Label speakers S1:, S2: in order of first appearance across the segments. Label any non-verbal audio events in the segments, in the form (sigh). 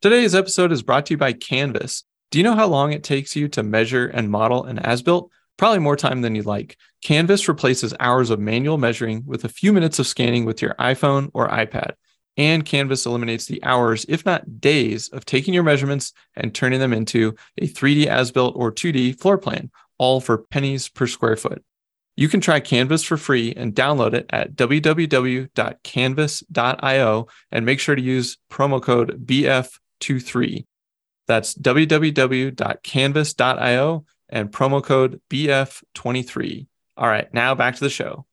S1: Today's episode is brought to you by Canvas. Do you know how long it takes you to measure and model an as built? Probably more time than you'd like. Canvas replaces hours of manual measuring with a few minutes of scanning with your iPhone or iPad. And Canvas eliminates the hours, if not days, of taking your measurements and turning them into a 3D as built or 2D floor plan, all for pennies per square foot. You can try Canvas for free and download it at www.canvas.io and make sure to use promo code BF23. That's www.canvas.io and promo code BF23. All right, now back to the show.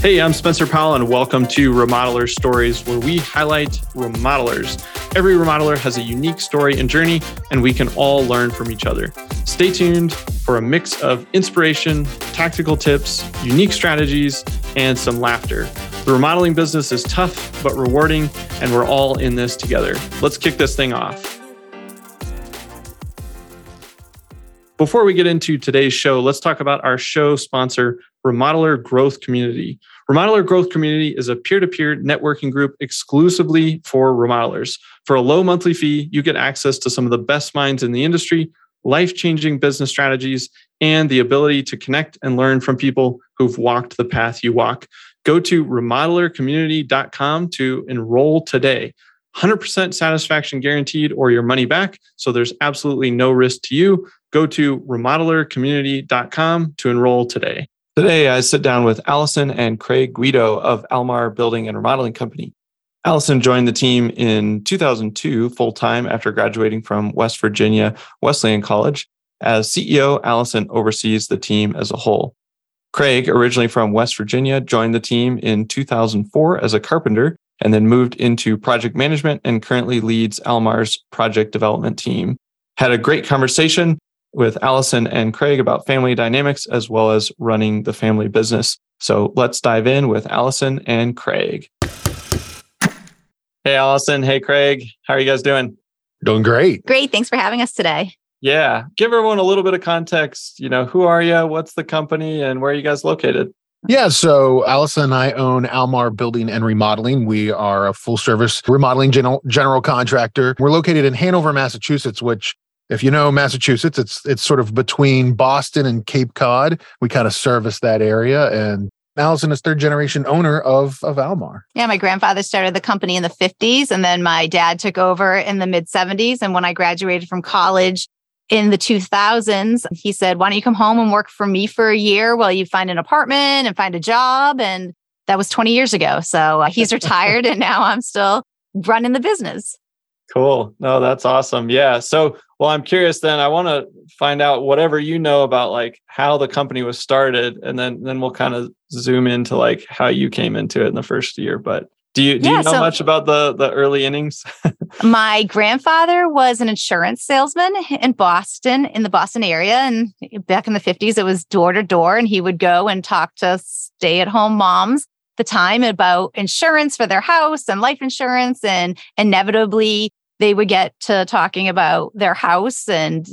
S1: Hey, I'm Spencer Powell, and welcome to Remodeler Stories, where we highlight remodelers. Every remodeler has a unique story and journey, and we can all learn from each other. Stay tuned for a mix of inspiration, tactical tips, unique strategies, and some laughter. The remodeling business is tough but rewarding, and we're all in this together. Let's kick this thing off. Before we get into today's show, let's talk about our show sponsor, Remodeler Growth Community. Remodeler Growth Community is a peer to peer networking group exclusively for remodelers. For a low monthly fee, you get access to some of the best minds in the industry, life changing business strategies, and the ability to connect and learn from people who've walked the path you walk. Go to remodelercommunity.com to enroll today. 100% satisfaction guaranteed or your money back. So there's absolutely no risk to you. Go to remodelercommunity.com to enroll today. Today, I sit down with Allison and Craig Guido of Almar Building and Remodeling Company. Allison joined the team in 2002 full time after graduating from West Virginia Wesleyan College. As CEO, Allison oversees the team as a whole. Craig, originally from West Virginia, joined the team in 2004 as a carpenter and then moved into project management and currently leads Almar's project development team. Had a great conversation with Allison and Craig about family dynamics as well as running the family business. So let's dive in with Allison and Craig. Hey, Allison. Hey, Craig. How are you guys doing?
S2: Doing great.
S3: Great. Thanks for having us today.
S1: Yeah. Give everyone a little bit of context. You know, who are you? What's the company and where are you guys located?
S2: Yeah, so Allison and I own Almar Building and Remodeling. We are a full service remodeling general, general contractor. We're located in Hanover, Massachusetts, which if you know Massachusetts, it's it's sort of between Boston and Cape Cod. We kind of service that area and Allison is third generation owner of of Almar.
S3: Yeah, my grandfather started the company in the 50s and then my dad took over in the mid 70s and when I graduated from college in the 2000s, he said, "Why don't you come home and work for me for a year while you find an apartment and find a job?" And that was 20 years ago. So uh, he's retired (laughs) and now I'm still running the business.
S1: Cool. No, that's awesome. Yeah. So, well, I'm curious then. I want to find out whatever you know about like how the company was started and then then we'll kind of zoom into like how you came into it in the first year. But do you do yeah, you know so much about the the early innings? (laughs)
S3: my grandfather was an insurance salesman in Boston, in the Boston area, and back in the 50s it was door to door and he would go and talk to stay-at-home moms the time about insurance for their house and life insurance and inevitably they would get to talking about their house and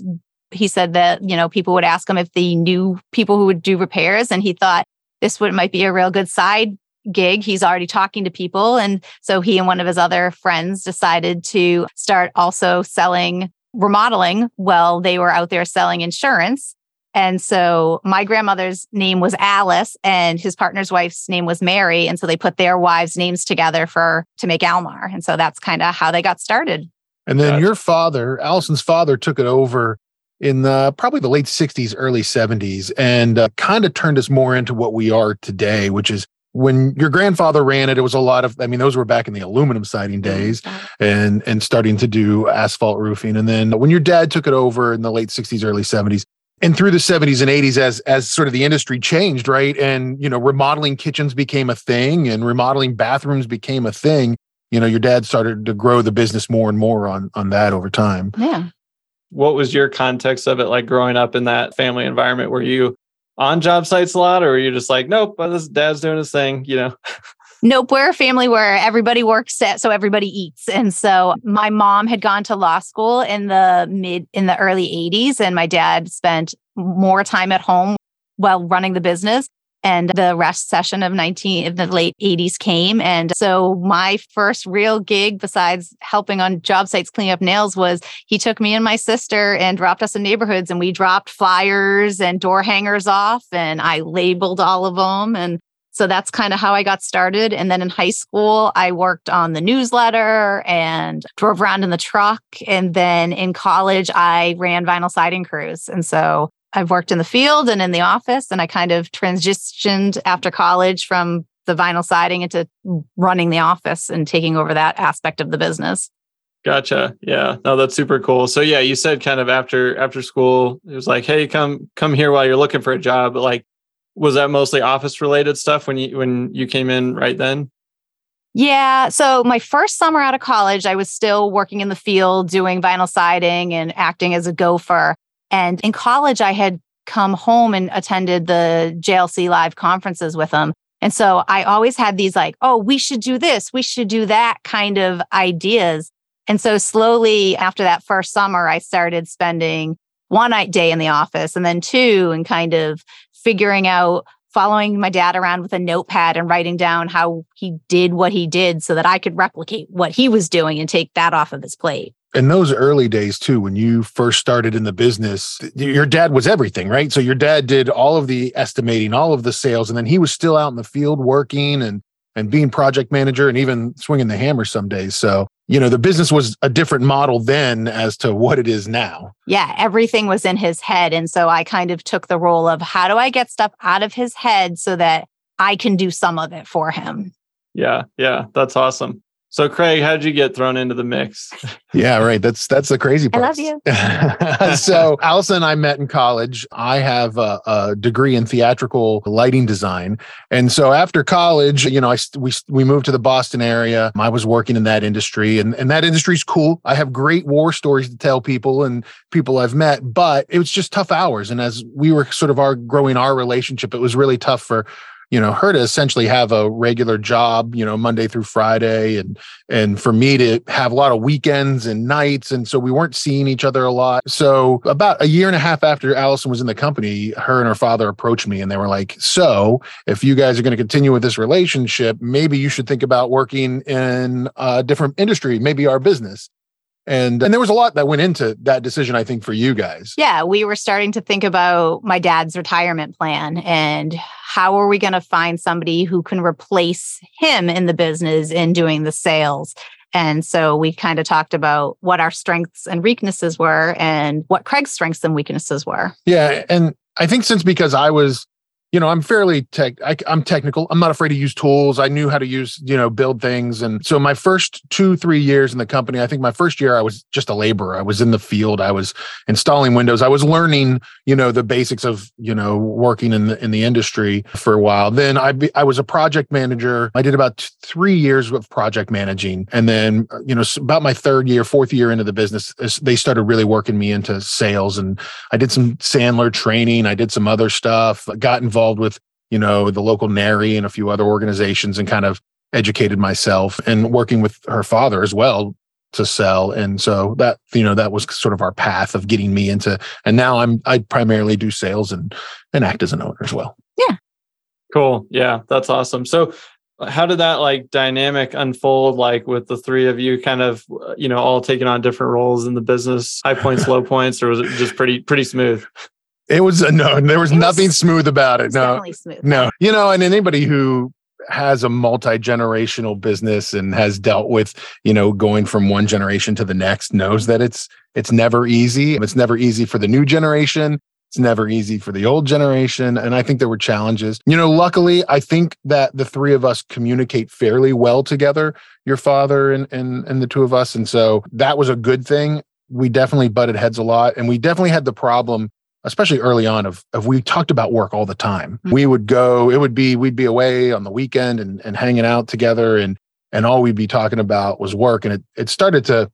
S3: he said that you know people would ask him if they knew people who would do repairs and he thought this would might be a real good side gig. He's already talking to people and so he and one of his other friends decided to start also selling remodeling while they were out there selling insurance and so my grandmother's name was Alice and his partner's wife's name was Mary. And so they put their wives' names together for to make Almar. And so that's kind of how they got started.
S2: And then gotcha. your father, Allison's father, took it over in the, probably the late 60s, early 70s, and uh, kind of turned us more into what we are today, which is when your grandfather ran it, it was a lot of, I mean, those were back in the aluminum siding mm-hmm. days and, and starting to do asphalt roofing. And then when your dad took it over in the late 60s, early 70s, and through the 70s and 80s as as sort of the industry changed right? And you know remodeling kitchens became a thing and remodeling bathrooms became a thing. You know your dad started to grow the business more and more on on that over time.
S3: Yeah.
S1: What was your context of it like growing up in that family environment? Were you on job sites a lot or were you just like nope this dad's doing his thing you know (laughs)
S3: Nope, we're a family where everybody works at, so everybody eats. And so my mom had gone to law school in the mid in the early 80s and my dad spent more time at home while running the business and the rest session of 19 of the late 80s came and so my first real gig besides helping on job sites cleaning up nails was he took me and my sister and dropped us in neighborhoods and we dropped flyers and door hangers off and I labeled all of them and so that's kind of how I got started. And then in high school, I worked on the newsletter and drove around in the truck. And then in college, I ran vinyl siding crews. And so I've worked in the field and in the office, and I kind of transitioned after college from the vinyl siding into running the office and taking over that aspect of the business.
S1: Gotcha. Yeah. No, that's super cool. So yeah, you said kind of after after school, it was like, hey, come come here while you're looking for a job. But like, was that mostly office related stuff when you when you came in right then?
S3: Yeah. So my first summer out of college, I was still working in the field doing vinyl siding and acting as a gopher. And in college, I had come home and attended the JLC live conferences with them. And so I always had these like, oh, we should do this, we should do that kind of ideas. And so slowly after that first summer, I started spending one night day in the office and then two and kind of figuring out following my dad around with a notepad and writing down how he did what he did so that I could replicate what he was doing and take that off of his plate.
S2: In those early days too when you first started in the business your dad was everything right? So your dad did all of the estimating all of the sales and then he was still out in the field working and and being project manager and even swinging the hammer some days. So you know the business was a different model then as to what it is now.
S3: Yeah everything was in his head. And so i kind of took the role of how do i get stuff out of his head so that i can do some of it for him?
S1: Yeah yeah that's awesome so, Craig, how did you get thrown into the mix? (laughs)
S2: yeah, right. That's that's the crazy part.
S3: I love you. (laughs)
S2: so, Allison and I met in college. I have a, a, degree in theatrical lighting design, and so after college, you know, I we we moved to the Boston area. I was working in that industry, and and that industry's cool. I have great war stories to tell people and people I've met, but it was just tough hours. And as we were sort of our growing our relationship, it was really tough for you know her to essentially have a regular job you know monday through friday and and for me to have a lot of weekends and nights. And so we weren't seeing each other a lot. So about a year and a half after allison was in the company her and her father approached me and they were like so if you guys are going to continue with this relationship maybe you should think about working in a different industry maybe our business and and there was a lot that went into that decision i think for you guys.
S3: Yeah we were starting to think about my dad's retirement plan and how are we going to find somebody who can replace him in the business in doing the sales? And so we kind of talked about what our strengths and weaknesses were and what craig's strengths and weaknesses were.
S2: Yeah and i think since because i was you know, I'm fairly tech. I, am technical. I'm not afraid to use tools. I knew how to use, you know, build things. And so my first two, three years in the company, I think my first year I was just a laborer. I was in the field. I was installing windows. I was learning, you know, the basics of, you know, working in the in the industry for a while. Then I be, I was a project manager. I did about three years of project managing, and then uh, you know, about my third year, fourth year into the business, they started really working me into sales, and I did some Sandler training. I did some other stuff. Got involved involved with, you know, the local NARI and a few other organizations and kind of educated myself and working with her father as well to sell. And so that, you know, that was sort of our path of getting me into, and now I'm, I primarily do sales and, and act as an owner as well.
S3: Yeah.
S1: Cool. Yeah. That's awesome. So uh, how did that like dynamic unfold like with the three of you kind of uh, you know all taking on different roles in the business high points low points or was it just pretty pretty smooth
S2: it was uh, no, there was, was nothing smooth about it. No,
S3: smooth.
S2: no, you know, and anybody who has a multi generational business and has dealt with, you know, going from one generation to the next knows that it's it's never easy. It's never easy for the new generation. It's never easy for the old generation. And I think there were challenges. You know, luckily, I think that the three of us communicate fairly well together, your father and and, and the two of us. And so that was a good thing. We definitely butted heads a lot. And we definitely had the problem especially early on of, of we talked about work all the time mm-hmm. we would go it would be we'd be away on the weekend and, and hanging out together and and all we'd be talking about was work and it, it started to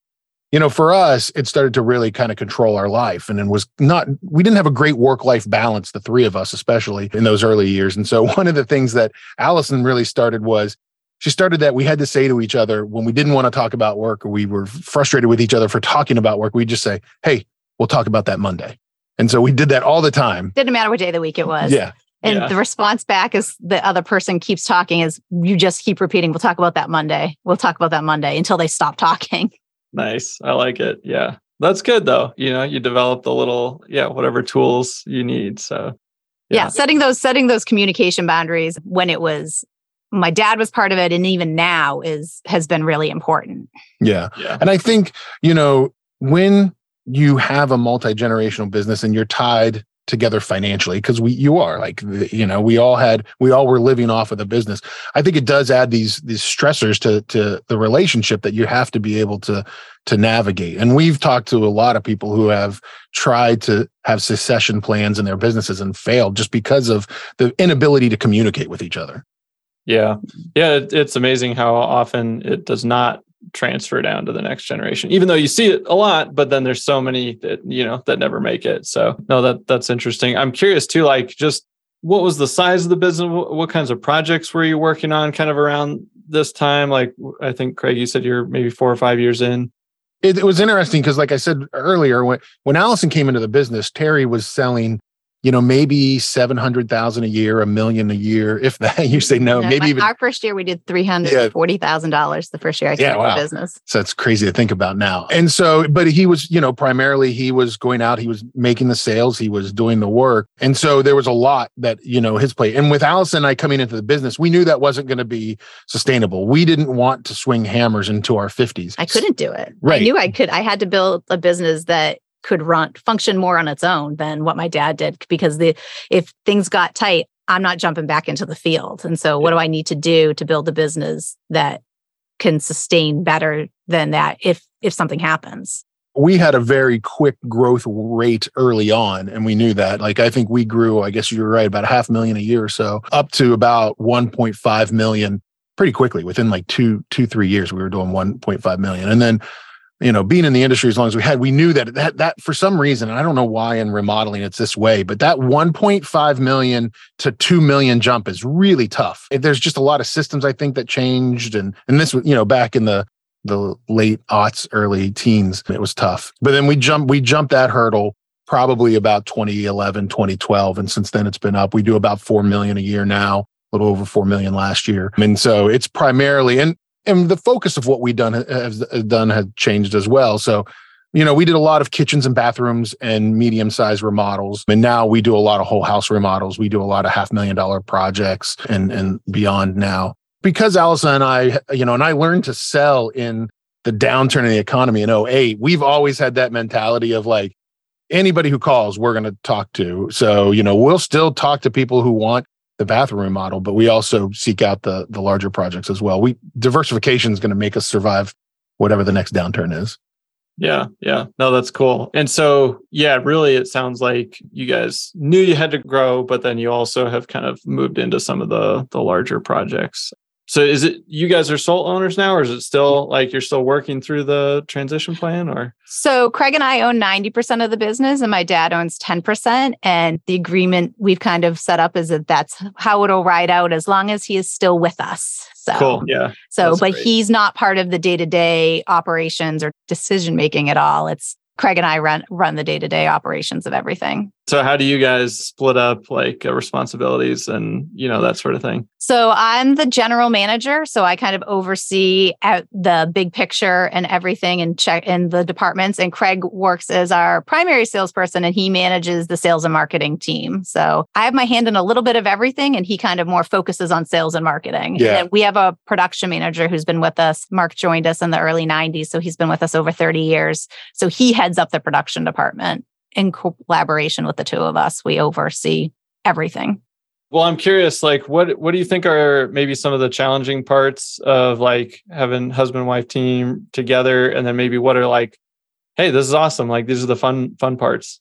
S2: you know for us it started to really kind of control our life and it was not we didn't have a great work life balance the three of us especially in those early years and so (laughs) one of the things that allison really started was she started that we had to say to each other when we didn't want to talk about work or we were frustrated with each other for talking about work, we'd just say, Hey, we'll talk about that Monday. And so we did that all the time.
S3: Didn't matter what day of the week it was.
S2: Yeah.
S3: And
S1: Yeah.
S3: the response back is the other person keeps talking is you just keep repeating, we'll talk about that Monday. We'll talk about that Monday until they stop talking. (laughs)
S1: Nice. I like it. Yeah. That's good though. You know, you develop the little, yeah, whatever tools you need. So
S3: Yeah. Setting those setting those communication boundaries when it was my dad was part of it and even now is has been really important.
S2: Yeah.
S1: Yeah.
S2: And I think, you know, when you have a multi-generational business and you're tied together financially because we you are like you know we all had we all were living off of the business i think it does add these these stressors to to the relationship that you have to be able to to navigate and we've talked to a lot of people who have tried to have secession plans in their businesses and failed just because of the inability to communicate with each other
S1: Yeah. Yeah. It's amazing how often it does not transfer down to the next generation, even though you see it a lot, but then there's so many that, you know, that never make it. So no, that that's interesting. I'm curious too, like just what was the size of the business? What, kinds of projects were you working on kind of around this time? Like I think Craig, you said you're maybe four or five years in.
S2: it, it was interesting because like i said earlier when when allison came into the business terry was selling you know maybe 700000 a year a million a year if that (laughs) you say no
S3: Yeah,
S2: maybe even
S3: our first year we did three hundred forty thousand dollars the first year I
S2: Yeah,
S3: started
S2: wow.
S3: the business.
S2: So that's crazy to think about now. And so, but he was, you know, primarily he was going out, he was making the sales, he was doing the work. And so there was a lot that, you know, his plate. And with Allison and I coming into the business, we knew that wasn't going to be sustainable. We didn't want to swing hammers into our 50s.
S3: I couldn't do it.
S2: Right.
S3: I knew I could. I had to build a business that could run function more on its own than what my dad did because the if things got tight, I'm not jumping back into the field. And so what do I need to do to build a business that can sustain better than that if if something happens?
S2: we had a very quick growth rate early on and we knew that like i think we grew i guess you're right about a half million a year or so up to about 1.5 million pretty quickly within like two two three years we were doing 1.5 million and then you know being in the industry as long as we had we knew that that, that for some reason and i don't know why in remodeling it's this way but that 1.5 million to 2 million jump is really tough there's just a lot of systems i think that changed and and this was you know back in the the late aughts, early teens. It was tough. But then we jumped, we jumped that hurdle probably about 2011, 2012. And since then it's been up. We do about 4 million a year now, a little over 4 million last year. And so it's primarily, and, and the focus of what we've done uh, has uh, done has changed as well. So, you know, we did a lot of kitchens and bathrooms and medium sized remodels. And now we do a lot of whole house remodels. We do a lot of half million dollar projects and, and beyond now because Allison and I, you know, and I learned to sell in the downturn in the economy in 08, we've always had that mentality of like anybody who calls, we're going to talk to. So, you know, we'll still talk to people who want the bathroom model, but we also seek out the the larger projects as well. We diversification is going to make us survive whatever the next downturn is.
S1: Yeah, yeah. No, that's cool. And so, yeah, really, it sounds like you guys knew you had to grow, but then you also have kind of moved into some of the the larger projects. So, is it you guys are sole owners now, or is it still like you're still working through the transition plan? Or
S3: So Craig and I own 90% of the business and my dad owns 10%. And the agreement we've kind of set up is that that's how it'll ride out as long as he is still with us. So
S1: cool, yeah,
S3: So,
S1: That's
S3: but
S1: great.
S3: he's not part of the day to day operations or decision making at all. It's Craig and I run run the day to day operations of everything.
S1: So, how do you guys split up like uh, responsibilities and you know that sort of thing?
S3: So I'm the general manager. So I kind of oversee out the big picture and everything and check in the departments. And Craig works as our primary salesperson and he manages the sales and marketing team. So I have my hand in a little bit of everything and he kind of more focuses on sales and marketing.
S2: Yeah.
S3: And we have a production manager who's been with us. Mark joined us in the early 90s. So he's been with us over 30 years. So he heads up the production department in collaboration with the two of us. We oversee everything.
S1: Well, I'm curious, like, what what do you think are maybe some of the challenging parts of like having husband wife team together, and then maybe what are like, hey, this is awesome. Like, these are the fun fun parts.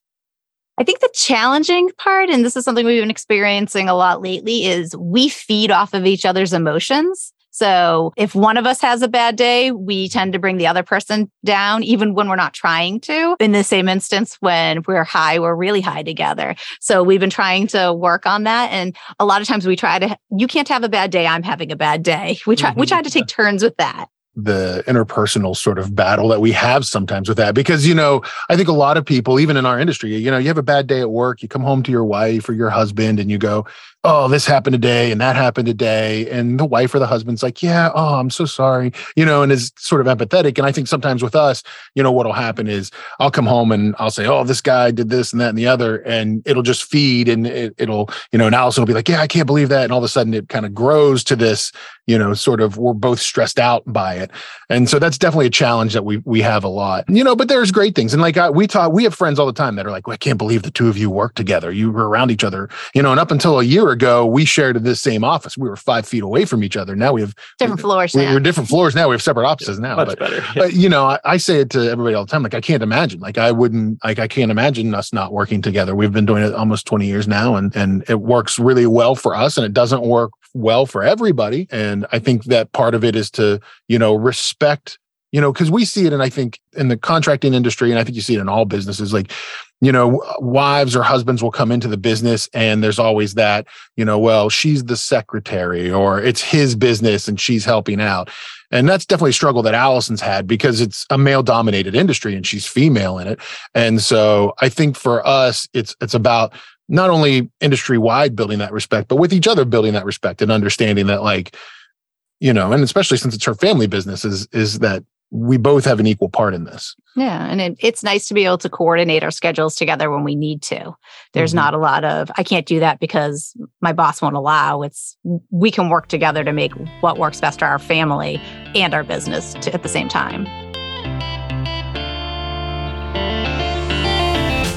S3: I think the challenging part, and this is something we've been experiencing a lot lately, is we feed off of each other's emotions. So if one of us has a bad day, we tend to bring the other person down, even when we're not trying to. In the same instance, when we're high, we're really high together. So we've been trying to work on that. And a lot of times we try to, you can't have a bad day. I'm having a bad day. We try, mm-hmm. we try to take turns with that
S2: the interpersonal sort of battle that we have sometimes with that because you know i think a lot of people even in our industry you know you have a bad day at work you come home to your wife or your husband and you go oh, this happened today and that happened today. And the wife or the husband's like, yeah, oh, I'm so sorry, you know, and is sort of empathetic. And I think sometimes with us, you know, what'll happen is I'll come home and I'll say, oh, this guy did this and that and the other. And it'll just feed and it, will you know, and Allison will be like, yeah, I can't believe that. And all of a sudden it kind of grows to this, you know, sort of we're both stressed out by it. And so that's definitely a challenge that we we have a lot, you know, but there's great things. And like I, we talk, we have friends all the time that are like, well, I can't believe the two of you work together. You were around each other, you know, and up until a year ago, we shared this same office. We were five feet away from each other. Now we have
S3: different floors.
S2: We, are different floors now. We have separate offices now.
S1: Much
S2: but,
S1: better. Yeah.
S2: but you know, I, I, say it to everybody all the time. Like I can't imagine. Like I wouldn't. Like I can't imagine us not working together. We've been doing it almost twenty years now, and and it works really well for us. And it doesn't work well for everybody. And I think that part of it is to you know respect you know because we see it and i think in the contracting industry and i think you see it in all businesses like you know, wives or husbands will come into the business and there's always that, you know, well, she's the secretary or it's his business and she's helping out. And that's definitely a struggle that Allison's had because it's a male dominated industry and she's female in it. And so I think for us, it's, it's about not only industry wide building that respect, but with each other building that respect and understanding that like, you know, and especially since it's her family business is, is that we both have an equal part in this.
S3: Yeah. And it, it's nice to be able to coordinate our schedules together when we need to. There's mm-hmm. not a lot of, I can't do that because my boss won't allow. It's, we can work together to make what works best for our family and our business to, at the same time.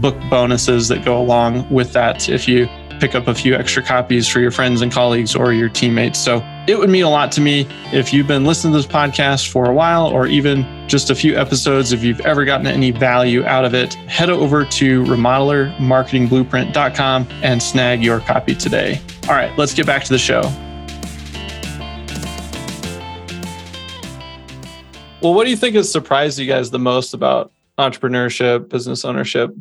S1: book bonuses that go along with that if you pick up a few extra copies for your friends and colleagues or your teammates. So it would mean a lot to me if you've been listening to this podcast for a while or even just a few episodes. If you've ever gotten any value out of it, head over to remodelermarketingblueprint.com and snag your copy today. All right, let's get back to the show. Well, what do you think has surprised you guys the most about entrepreneurship, business ownership?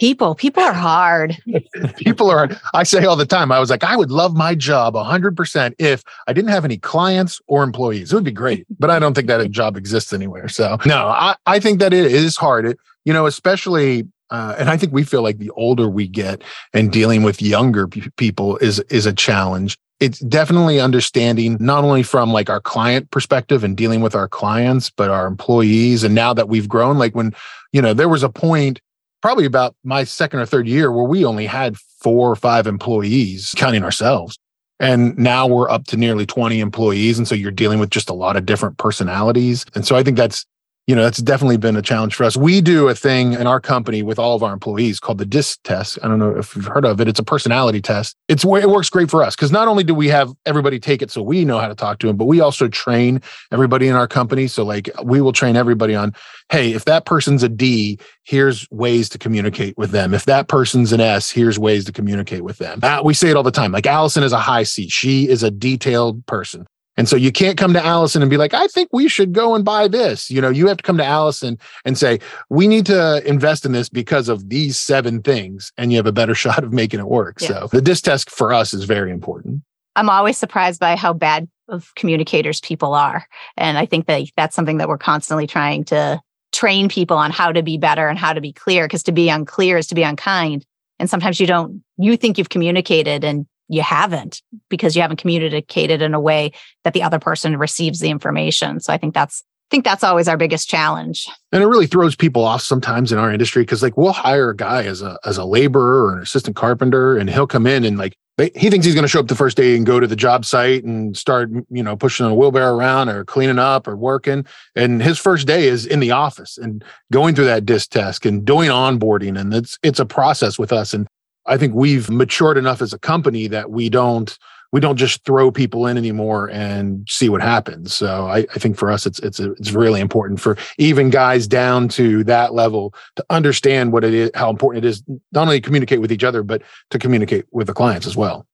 S3: People, people are hard. (laughs)
S2: people are, I say all the time, I was like, I would love my job 100% if I didn't have any clients or employees. It would be great, (laughs) but I don't think that a job exists anywhere. So, no, I, I think that it is hard. It, you know, especially uh, and I think we feel like the older we get and dealing with younger p- people is is a challenge. It's definitely understanding not only from like our client perspective and dealing with our clients, but our employees. And now that we've grown, like when you know there was a point probably about my second or third year where we only had four or five employees counting ourselves. And now we're up to nearly 20 employees. And so you're dealing with just a lot of different personalities. And so I think that's you know, that's definitely been a challenge for us. We do a thing in our company with all of our employees called the DISC test. I don't know if you've heard of it. It's a personality test. It's it works great for us because not only do we have everybody take it so we know how to talk to them, but we also train everybody in our company. So like we will train everybody on, hey, if that person's a D, here's ways to communicate with them. If that person's an S, here's ways to communicate with them. Uh, we say it all the time. Like Allison is a high C. She is a detailed person. And so you can't come to Allison and be like, I think we should go and buy this. You know, you have to come to Allison and say, we need to invest in this because of these seven things. And you have a better (laughs) shot of making it work. Yeah. So the disc test for us is very important.
S3: I'm always surprised by how bad of communicators people are. And I think that that's something that we're constantly trying to train people on how to be better and how to be clear. Because to be unclear is to be unkind. And sometimes you don't, you think you've communicated and you haven't because you haven't communicated in a way that the other person receives the information. So I think that's I think that's always our biggest challenge.
S2: And it really throws people off sometimes in our industry because like we'll hire a guy as a as a laborer or an assistant carpenter and he'll come in and like they, he thinks he's going to show up the first day and go to the job site and start, you know, pushing a wheelbarrow around or cleaning up or working. And his first day is in the office and going through that disc test and doing onboarding. And it's it's a process with us. And I think we've matured enough as a company that we don't we don't just throw people in anymore and see what happens. So I, I think for us, it's it's it's really important for even guys down to that level to understand what it is, how important it is, not only to communicate with each other, but to communicate with the clients as well.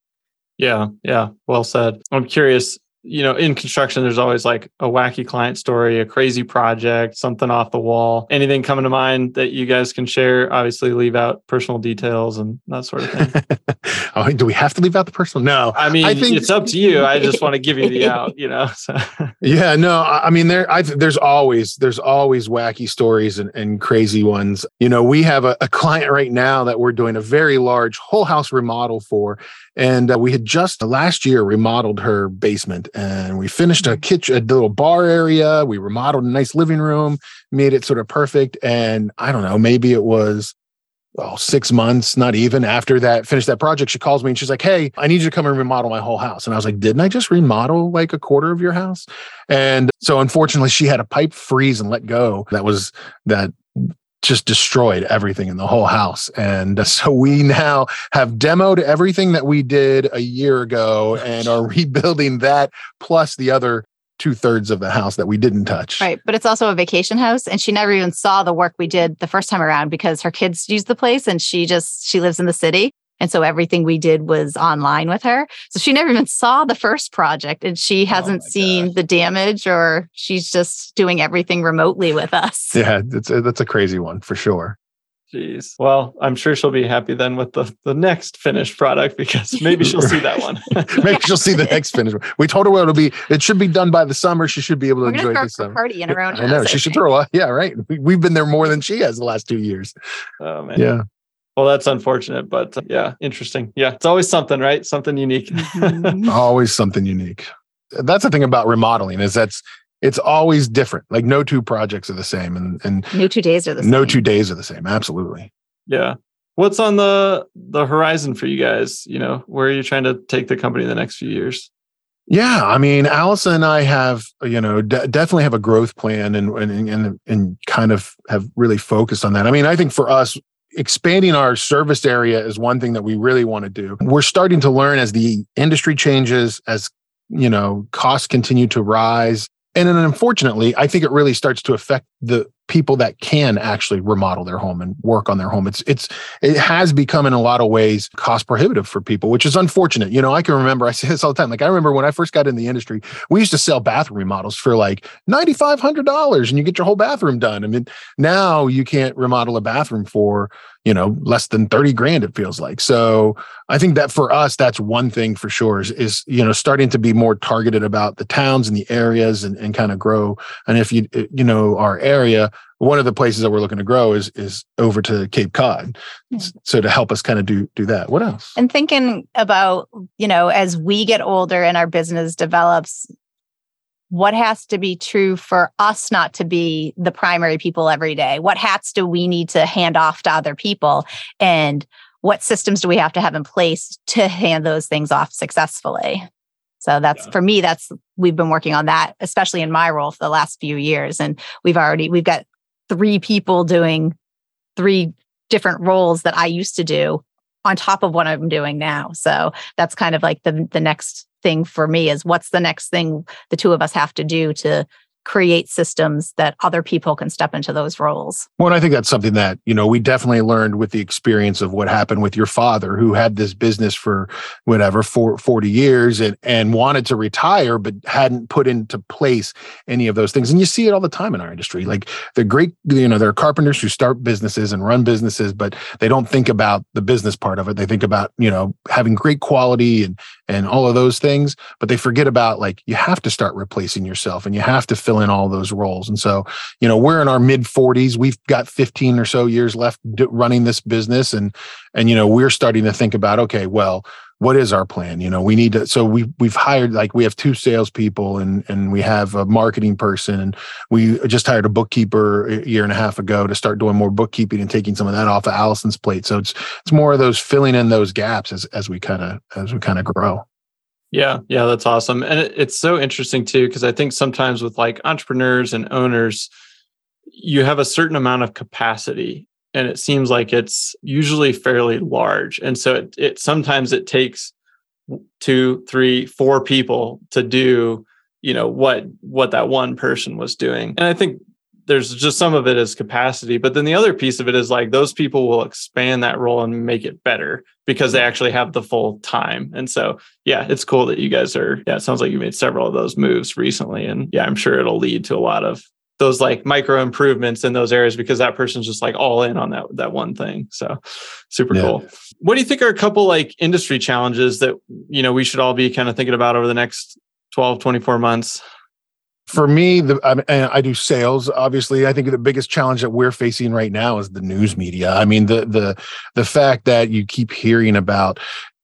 S1: Yeah, yeah, well said. I'm curious you know, in construction, there's always like a wacky client story, a crazy project, something off the wall. Anything coming to mind that you guys can share? Obviously, leave out personal details and that sort of thing. (laughs)
S2: oh, do we have to leave out the personal? No,
S1: I mean, I think it's up to you. I just want to give you the (laughs) out, you know. So. (laughs)
S2: yeah, no, I mean, there, I, there's always, there's always wacky stories and, and crazy ones. You know, we have a, a client right now that we're doing a very large whole house remodel for, and uh, we had just last year remodeled her basement and we finished a kitchen, a little bar area. We remodeled a nice living room, made it sort of perfect. And I don't know, maybe it was well, six months, not even after that, finished that project. She calls me and she's like, Hey, I need you to come and remodel my whole house. And I was like, Didn't I just remodel like a quarter of your house? And so unfortunately, she had a pipe freeze and let go. That was that just destroyed everything in the whole house. And (laughs) so we now have demoed everything that we did a year ago and are rebuilding that plus the other two thirds of the house that we didn't touch.
S3: Right. But it's also a vacation house. And she never even saw the work we did the first time around because her kids use the place and she just, she lives in the city. And so everything we did was online with her. So she never even saw the first project and she oh hasn't oh seen gosh. the damage or she's just doing everything remotely with us. (laughs)
S2: Yeah, that's a, uh, that's a crazy one for sure.
S1: Jeez. Well, I'm sure she'll be happy then with the, the next finished product because (laughs) maybe she'll see that one. (laughs)
S2: maybe she'll see the next finished one. We told her what it'll be. It should be done by the summer. She should be able to
S3: We're
S2: enjoy this summer.
S3: party in her own
S2: I know. She should throw a yeah, right. We, have been there more than she has the last two years.
S1: Oh man.
S2: Yeah.
S1: Well, that's unfortunate, but uh, yeah, interesting. Yeah, it's always something, right? Something unique. (laughs)
S2: Mm-hmm. always something unique. That's the thing about remodeling is that's it's always different. Like no two projects are the same, and and
S3: no two days are the same.
S2: No two days are the same. Absolutely.
S1: Yeah. What's on the the horizon for you guys? You know, where are you trying to take the company in the next few years?
S2: Yeah, I mean, Allison and I have, you know, d- definitely have a growth plan and, and and and kind of have really focused on that. I mean, I think for us, expanding our service area is one thing that we really want to do. We're starting to learn as the industry changes, as you know, costs continue to rise. And then unfortunately, I think it really starts to affect the people that can actually remodel their home and work on their home. It's it's it has become in a lot of ways cost prohibitive for people, which is unfortunate. You know, I can remember I (laughs) say this all the time. Like I remember when I first got in the industry, we used to sell bathroom remodels for like ninety five hundred dollars, and you get your whole bathroom done. I mean, now you can't remodel a bathroom for you know less than 30 grand it feels like so i think that for us that's one thing for sure is, is you know starting to be more targeted about the towns and the areas and, and kind of grow and if you eh, you know our area one of the places that we're looking to grow is is over to Cape Cod. Hmm. So to help us kind of do do that. What else?
S3: And thinking about, you know, as we get older and our business develops, what has to be true for us not to be the primary people every day? What hats do we need to hand off to other people? And what systems do we have to have in place to hand those things off successfully? So that's yeah. for me, that's we've been working on that, especially in my role for the last few years. And we've already, we've got three people doing three different roles that I used to do on top of what I'm doing now. So that's kind of like the the next thing for me is what's the next thing the two of us have to do to create systems that other people can step into those roles.
S2: Well, I think that's something that, you know, we definitely learned with the experience of what happened with your father who had this business for whatever, for 40 years and, and wanted to retire, but hadn't put into place any of those things. And you see it all the time in our industry. Like the great, you know, there are carpenters who start businesses and run businesses, but they don't think about the business part of it. They think about, you know, having great quality and, and all of those things but they forget about like you have to start replacing yourself and you have to fill in all those roles. And so you know we're in our mid 40s we've got 15 or so years left running this business and and you know we're starting to think about okay well what is our plan? You know, we need to. So we we've hired like we have two salespeople and and we have a marketing person and we just hired a bookkeeper a year and a half ago to start doing more bookkeeping and taking some of that off of Allison's plate. So it's it's more of those filling in those gaps as as we kind of as we kind of grow.
S1: Yeah, yeah, that's awesome, and it, it's so interesting too because I think sometimes with like entrepreneurs and owners, you have a certain amount of capacity and it seems like it's usually fairly large. And so it, it sometimes it takes two three four people to do you know what what that one person was doing. And i think there's just some of it is capacity but then the other piece of it is like those people will expand that role and make it better because they mm-hmm. actually have the full time. And so yeah it's cool that you guys are yeah it sounds like you made several of those moves recently and yeah i'm sure it'll lead to a lot of those like micro improvements in those areas because that person's just like all in on that that one thing. So super yeah. cool. What do you think are a couple like industry challenges that you know we should all be kind of thinking about over the next 12 24 months?
S2: For me, the, I, I do sales. Obviously, I think the biggest challenge that we're facing right now is the news media. I mean, the the the fact that you keep hearing about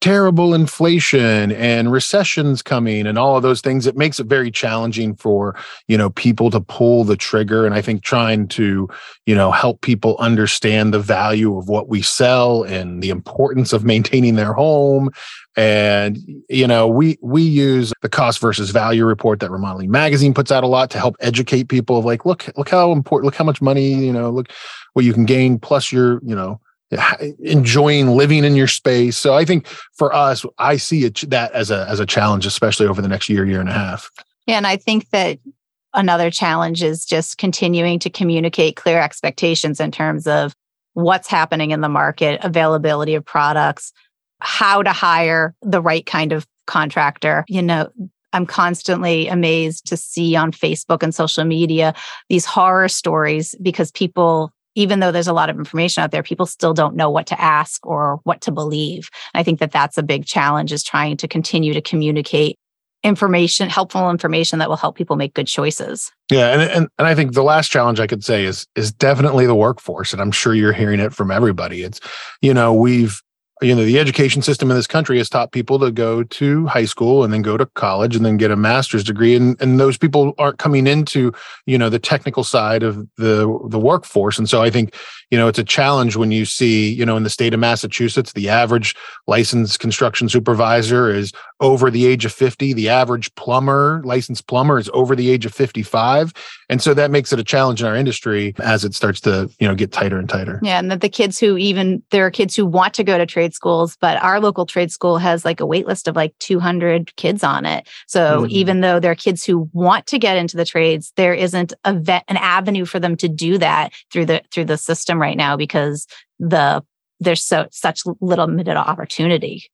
S2: terrible inflation and recessions coming and all of those things it makes it very challenging for you know people to pull the trigger. And i think trying to you know help people understand the value of what we sell and the importance of maintaining their home. And you know we we use the cost versus value report that remodeling magazine puts out a lot to help educate people of like look look how important look how much money you know look what you can gain plus your you know enjoying living in your space. So I think for us, I see it, that as a as a challenge, especially over the next year, year and a half.
S3: Yeah, and I think that another challenge is just continuing to communicate clear expectations in terms of what's happening in the market, availability of products, how to hire the right kind of contractor. You know, I'm constantly amazed to see on Facebook and social media these horror stories because people even though there's a lot of information out there, people still don't know what to ask or what to believe. And I think that that's a big challenge is trying to continue to communicate information, helpful information that will help people make good choices.
S2: Yeah, and, and and I think the last challenge I could say is is definitely the workforce, and I'm sure you're hearing it from everybody. It's you know we've you know the education system in this country has taught people to go to high school and then go to college and then get a master's degree and and those people aren't coming into you know the technical side of the the workforce. And so i think you know it's a challenge when you see you know in the state of massachusetts the average licensed construction supervisor is over the age of 50 the average plumber licensed plumber is over the age of 55 and so that makes it a challenge in our industry as it starts to you know get tighter and tighter.
S3: Yeah and that the kids who even there are kids who want to go to trade schools but our local trade school has like a wait list of like 200 kids on it. So mm-hmm. even though there are kids who want to get into the trades there isn't a vet an avenue for them to do that through the through the system right now because the there's so such little limited opportunity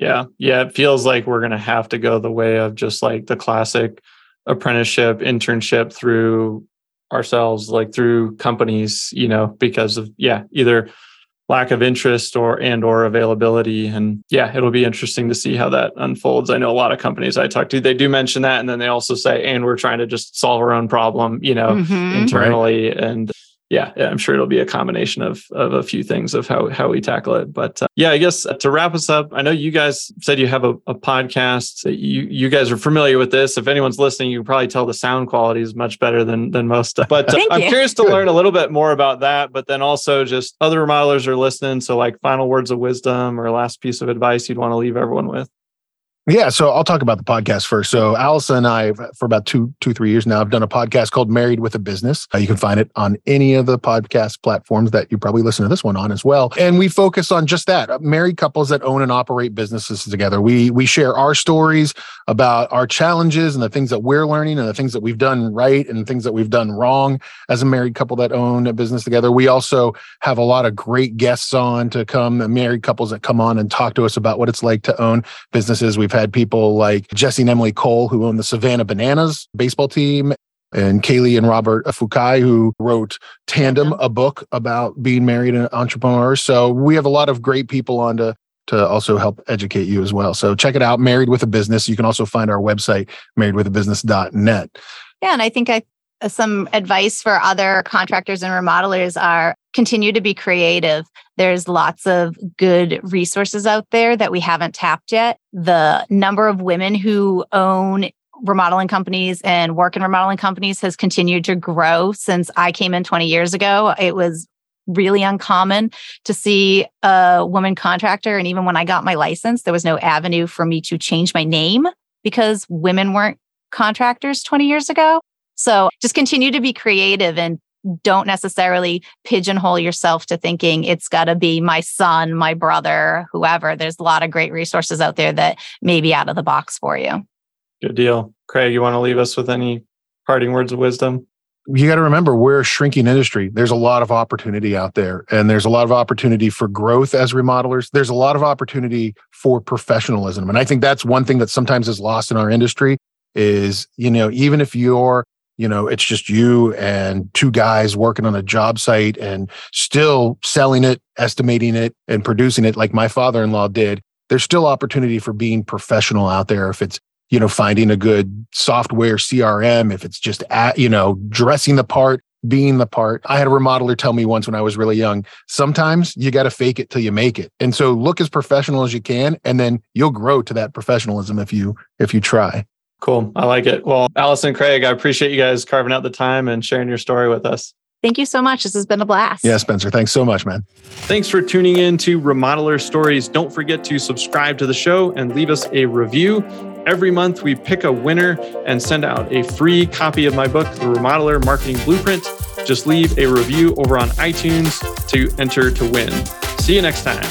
S1: yeah. Yeah. It feels like we're going to have to go the way of just like the classic apprenticeship, internship through ourselves, like through companies, you know, because of, yeah, either lack of interest or and or availability and yeah it'll be interesting to see how that unfolds i know a lot of companies i talk to they do mention that and then they also say and we're trying to just solve our own problem you know mm-hmm. internally right. and yeah, I'm sure it'll be a combination of of a few things of how how we tackle it. But uh, yeah, I guess to wrap us up, I know you guys said you have a, a podcast. You you guys are familiar with this. If anyone's listening, you can probably tell the sound quality is much better than than most. (laughs) But uh, I'm curious to learn a little bit more about that. But then also just other remodelers are listening. So like final words of wisdom or last piece of advice you'd want to leave everyone with.
S2: Yeah, so I'll talk about the podcast first. So Allison and I, for about two, two, three years now, I've done a podcast called Married with a Business. Uh, you can find it on any of the podcast platforms that you probably listen to this one on as well. And we focus on just that: uh, married couples that own and operate businesses together. We we share our stories about our challenges and the things that we're learning and the things that we've done right and things that we've done wrong as a married couple that own a business together. We also have a lot of great guests on to come, married couples that come on and talk to us about what it's like to own businesses. We've had people like Jesse and Emily Cole, who own the Savannah Bananas baseball team, and Kaylee and Robert Fukai, who wrote Tandem, a book about being married and entrepreneurs. So we have a lot of great people on to to also help educate you as well. So check it out, Married with a Business. You can also find our website, marriedwithabusiness.net.
S3: Yeah, and I think I Uh, some advice for other contractors and remodelers are continue to be creative. There's lots of good resources out there that we haven't tapped yet. The number of women who own remodeling companies and work in remodeling companies has continued to grow since I came in 20 years ago. It was really uncommon to see a woman contractor. And even when I got my license, there was no avenue for me to change my name because women weren't contractors 20 years ago. So just continue to be creative and don't necessarily pigeonhole yourself to thinking it's got to be my son, my brother, whoever. There's a lot of great resources out there that may be out of the box for you.
S1: Good deal. Craig, you want to leave us with any parting words of wisdom?
S2: You got to remember, we're a shrinking industry. There's a lot of opportunity out there, and there's a lot of opportunity for growth as remodelers. There's a lot of opportunity for professionalism. And I think that's one thing that sometimes is lost in our industry is, you know, even if you're you know it's just you and two guys working on a job site and still selling it estimating it and producing it like my father-in-law did. There's still opportunity for being professional out there if it's you know finding a good software crm if it's just at, you know dressing the part being the part. I had a remodeler tell me once when i was really young sometimes you got to fake it till you make it. And so look as professional as you can and then you'll grow to that professionalism if you if you try
S1: Cool. I like it. Well, Allison, Craig, I appreciate you guys carving out the time and sharing your story with us.
S3: Thank you so much. This has been a blast.
S2: Yeah, Spencer. Thanks so much, man.
S1: Thanks for tuning in to Remodeler Stories. Don't forget to subscribe to the show and leave us a review. Every month, we pick a winner and send out a free copy of my book, The Remodeler Marketing Blueprint. Just leave a review over on iTunes to enter to win. See you next time.